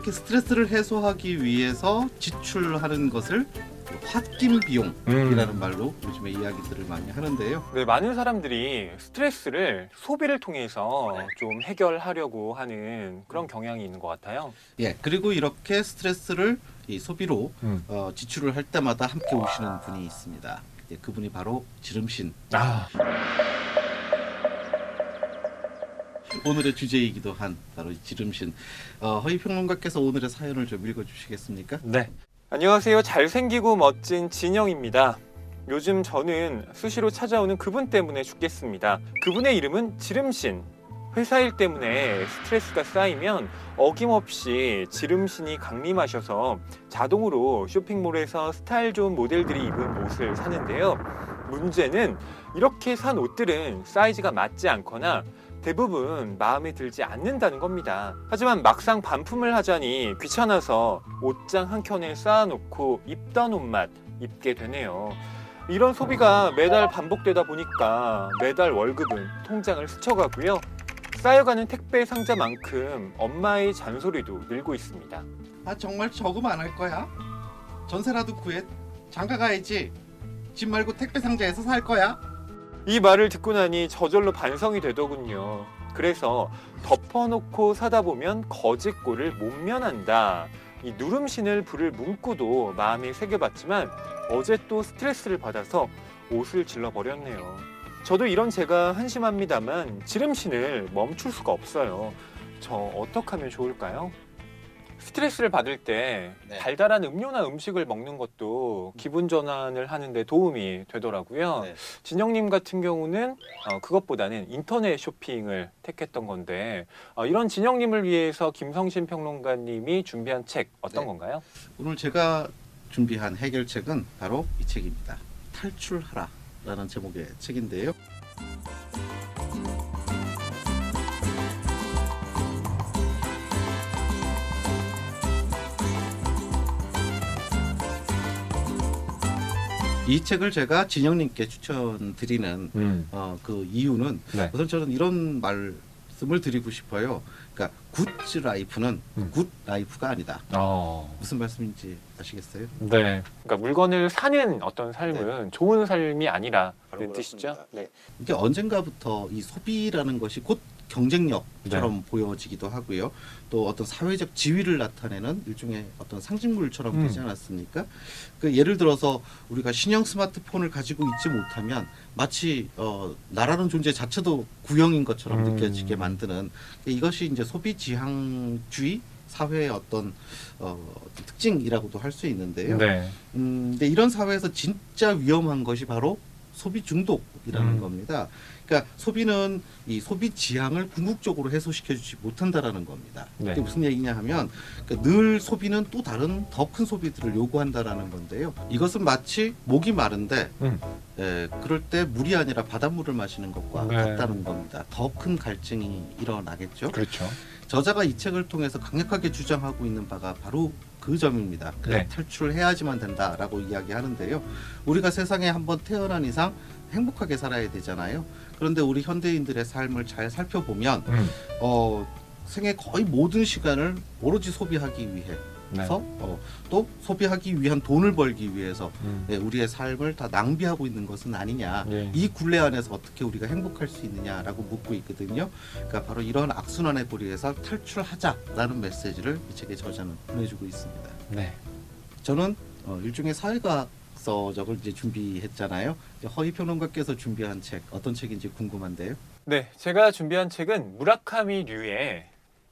이렇게 스트레스를 해소하기 위해서 지출하는 것을 홧김 비용이라는 말로 요즘에 이야기들을 많이 하는데요. 네, 많은 사람들이 스트레스를 소비를 통해서 좀 해결하려고 하는 그런 경향이 있는 것 같아요. 예, 그리고 이렇게 스트레스를 이 소비로 음. 어, 지출을 할 때마다 함께 오시는 분이 있습니다. 예, 그분이 바로 지름신. 아, 오늘의 주제이기도 한 바로 이 지름신. 어, 허희 평론가께서 오늘의 사연을 좀 읽어주시겠습니까? 네. 안녕하세요. 잘생기고 멋진 진영입니다. 요즘 저는 수시로 찾아오는 그분 때문에 죽겠습니다. 그분의 이름은 지름신. 회사 일 때문에 스트레스가 쌓이면 어김없이 지름신이 강림하셔서 자동으로 쇼핑몰에서 스타일 좋은 모델들이 입은 옷을 사는데요. 문제는 이렇게 산 옷들은 사이즈가 맞지 않거나 대부분 마음에 들지 않는다는 겁니다. 하지만 막상 반품을 하자니 귀찮아서 옷장 한 켠에 쌓아놓고 입던 옷만 입게 되네요. 이런 소비가 매달 반복되다 보니까 매달 월급은 통장을 스쳐가고요. 쌓여가는 택배 상자만큼 엄마의 잔소리도 늘고 있습니다. 아 정말 저금 안 할 거야? 전세라도 구해 장가 가야지. 집 말고 택배 상자에서 살 거야? 이 말을 듣고 나니 저절로 반성이 되더군요. 그래서 덮어놓고 사다 보면 거짓골을 못 면한다. 이 누름신을 불을 문구도 마음에 새겨봤지만 어제 또 스트레스를 받아서 옷을 질러버렸네요. 저도 이런 제가 한심합니다만 지름신을 멈출 수가 없어요. 저 어떻게 하면 좋을까요? 스트레스를 받을 때 네. 달달한 음료나 음식을 먹는 것도 기분 전환을 하는데 도움이 되더라고요. 네. 진영님 같은 경우는 어, 그것보다는 인터넷 쇼핑을 택했던 건데 어, 이런 진영님을 위해서 김성신 평론가님이 준비한 책 어떤 네. 건가요? 오늘 제가 준비한 해결책은 바로 이 책입니다. 탈출하라라는 제목의 책인데요. 이 책을 제가 진영님께 추천드리는 어, 그 이유는 네. 우선 저는 이런 말씀을 드리고 싶어요. 그러니까 goods life는 음. good life가 아니다. 어, 무슨 말씀인지 아시겠어요? 네. 그러니까 물건을 사는 어떤 삶은 좋은 삶이 아니라는 뜻이죠. 그렇습니다. 네. 이게 언젠가부터 이 소비라는 것이 곧 경쟁력처럼 네. 보여지기도 하고요. 또 어떤 사회적 지위를 나타내는 일종의 어떤 상징물처럼 음. 되지 않았습니까? 그 예를 들어서 우리가 신형 스마트폰을 가지고 있지 못하면 마치 어, 나라는 존재 자체도 구형인 것처럼 음. 느껴지게 만드는 이것이 이제 소비 지향주의 사회의 어떤 어, 특징이라고도 할 수 있는데요. 네. 음, 근데 이런 사회에서 진짜 위험한 것이 바로 소비 중독이라는 음. 겁니다. 그러니까 소비는 이 소비 지향을 궁극적으로 해소시켜 주지 못한다라는 겁니다. 네. 이게 무슨 얘기냐 하면 그러니까 늘 소비는 또 다른 더 큰 소비들을 요구한다라는 건데요. 이것은 마치 목이 마른데 음. 에, 그럴 때 물이 아니라 바닷물을 마시는 것과 네. 같다는 겁니다. 더 큰 갈증이 일어나겠죠. 그렇죠. 저자가 이 책을 통해서 강력하게 주장하고 있는 바가 바로 그 점입니다. 네. 탈출해야지만 된다라고 이야기하는데요. 우리가 세상에 한번 태어난 이상 행복하게 살아야 되잖아요. 그런데 우리 현대인들의 삶을 잘 살펴보면 음. 어, 생애 거의 모든 시간을 오로지 소비하기 위해서 네. 어, 또 소비하기 위한 돈을 벌기 위해서 음. 네, 우리의 삶을 다 낭비하고 있는 것은 아니냐. 예. 이 굴레 안에서 어떻게 우리가 행복할 수 있느냐라고 묻고 있거든요. 그러니까 바로 이런 악순환의 고리에서 탈출하자라는 메시지를 이 책의 저자는 보내주고 있습니다. 네. 저는 어, 일종의 사회과학 서적을 이제 준비했잖아요. 이제 허희 평론가께서 준비한 책 어떤 책인지 궁금한데요. 네, 제가 준비한 책은 무라카미 류의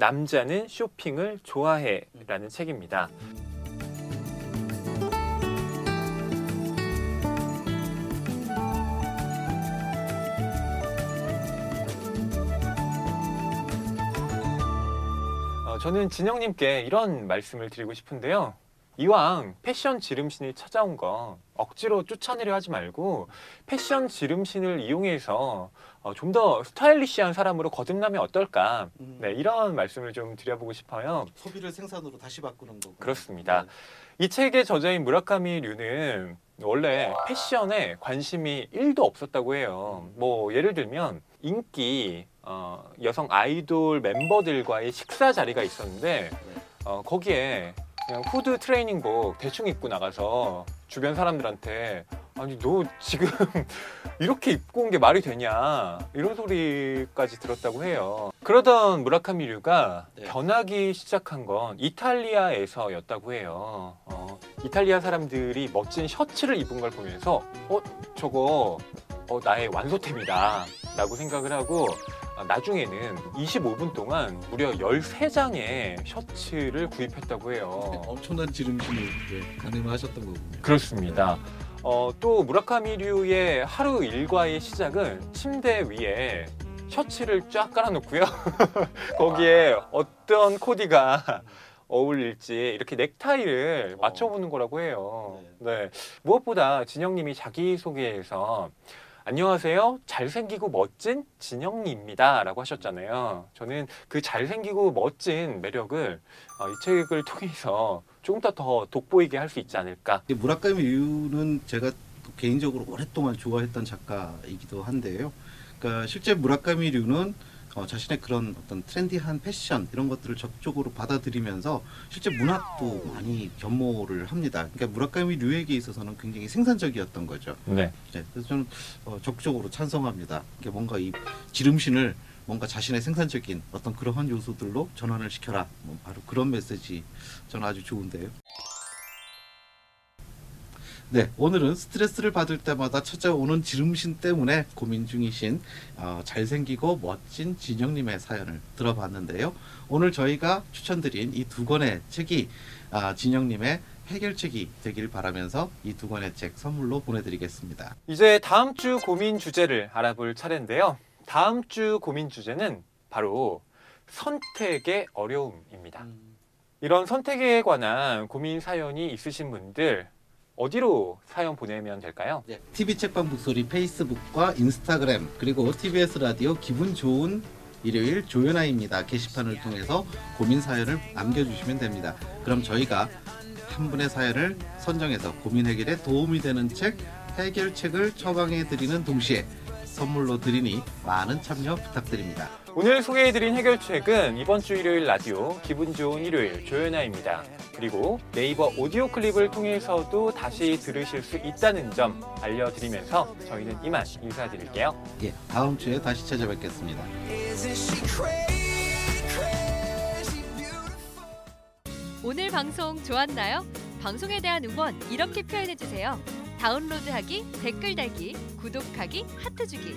남자는 쇼핑을 좋아해 라는 책입니다. 어, 저는 진영님께 이런 말씀을 드리고 싶은데요. 이왕 패션 지름신이 찾아온 거 억지로 쫓아내려 하지 말고 패션 지름신을 이용해서 어, 좀 더 스타일리시한 사람으로 거듭나면 어떨까? 네, 이런 말씀을 좀 드려보고 싶어요. 소비를 생산으로 다시 바꾸는 거고. 그렇습니다. 이 책의 저자인 무라카미 류는 원래 패션에 관심이 1도 없었다고 해요. 뭐 예를 들면 인기 어, 여성 아이돌 멤버들과의 식사 자리가 있었는데 어, 거기에 그냥 후드 트레이닝복 대충 입고 나가서 주변 사람들한테 아니 너 지금 이렇게 입고 온 게 말이 되냐 이런 소리까지 들었다고 해요. 그러던 무라카미류가 네. 변하기 시작한 건 이탈리아에서였다고 해요. 어, 이탈리아 사람들이 멋진 셔츠를 입은 걸 보면서 어 저거 어, 나의 완소템이다 라고 생각을 하고 아, 나중에는 25분 동안 무려 13장의 셔츠를 구입했다고 해요. 엄청난 지름신을 이제 가늠하셨던 거군요. 그렇습니다. 어, 또 무라카미류의 하루 일과의 시작은 침대 위에 셔츠를 쫙 깔아놓고요. 거기에 어떤 코디가 어울릴지 이렇게 넥타이를 어. 맞춰보는 거라고 해요. 네. 무엇보다 진영님이 자기소개에서 안녕하세요. 잘생기고 멋진 진영님입니다. 라고 하셨잖아요. 저는 그 잘생기고 멋진 매력을 어, 이 책을 통해서 조금 더 더 돋보이게 할 수 있지 않을까. 이 무라카미 류는 제가 또 개인적으로 오랫동안 좋아했던 작가이기도 한데요. 그러니까 실제 무라카미 류는 어, 자신의 그런 어떤 트렌디한 패션 이런 것들을 적극적으로 받아들이면서 실제 문학도 많이 겸모를 합니다. 그러니까 무라카미 류에게 있어서는 굉장히 생산적이었던 거죠. 네. 네, 그래서 저는 어, 적극적으로 찬성합니다. 이게 뭔가 이 지름신을 뭔가 자신의 생산적인 어떤 그러한 요소들로 전환을 시켜라. 뭐 바로 그런 메시지 저는 아주 좋은데요. 네, 오늘은 스트레스를 받을 때마다 찾아오는 지름신 때문에 고민 중이신 어, 잘생기고 멋진 진영님의 사연을 들어봤는데요. 오늘 저희가 추천드린 이 두 권의 책이 아, 진영님의 해결책이 되길 바라면서 이 두 권의 책 선물로 보내드리겠습니다. 이제 다음 주 고민 주제를 알아볼 차례인데요. 다음 주 고민 주제는 바로 선택의 어려움입니다. 이런 선택에 관한 고민 사연이 있으신 분들 어디로 사연 보내면 될까요? 네, TV 책방 북소리 페이스북과 인스타그램 그리고 TBS 라디오 기분 좋은 일요일 조연아입니다 게시판을 통해서 고민 사연을 남겨주시면 됩니다. 그럼 저희가 한 분의 사연을 선정해서 고민 해결에 도움이 되는 책 해결책을 처방해 드리는 동시에 선물로 드리니 많은 참여 부탁드립니다. 오늘 소개해드린 해결책은 이번 주 일요일 라디오 기분 좋은 일요일 조연아입니다. 그리고 네이버 오디오 클립을 통해서도 다시 들으실 수 있다는 점 알려드리면서 저희는 이만 인사드릴게요. 예, 다음 주에 다시 찾아뵙겠습니다. 오늘 방송 좋았나요? 방송에 대한 응원 이렇게 표현해 주세요. 다운로드하기, 댓글 달기, 구독하기, 하트 주기.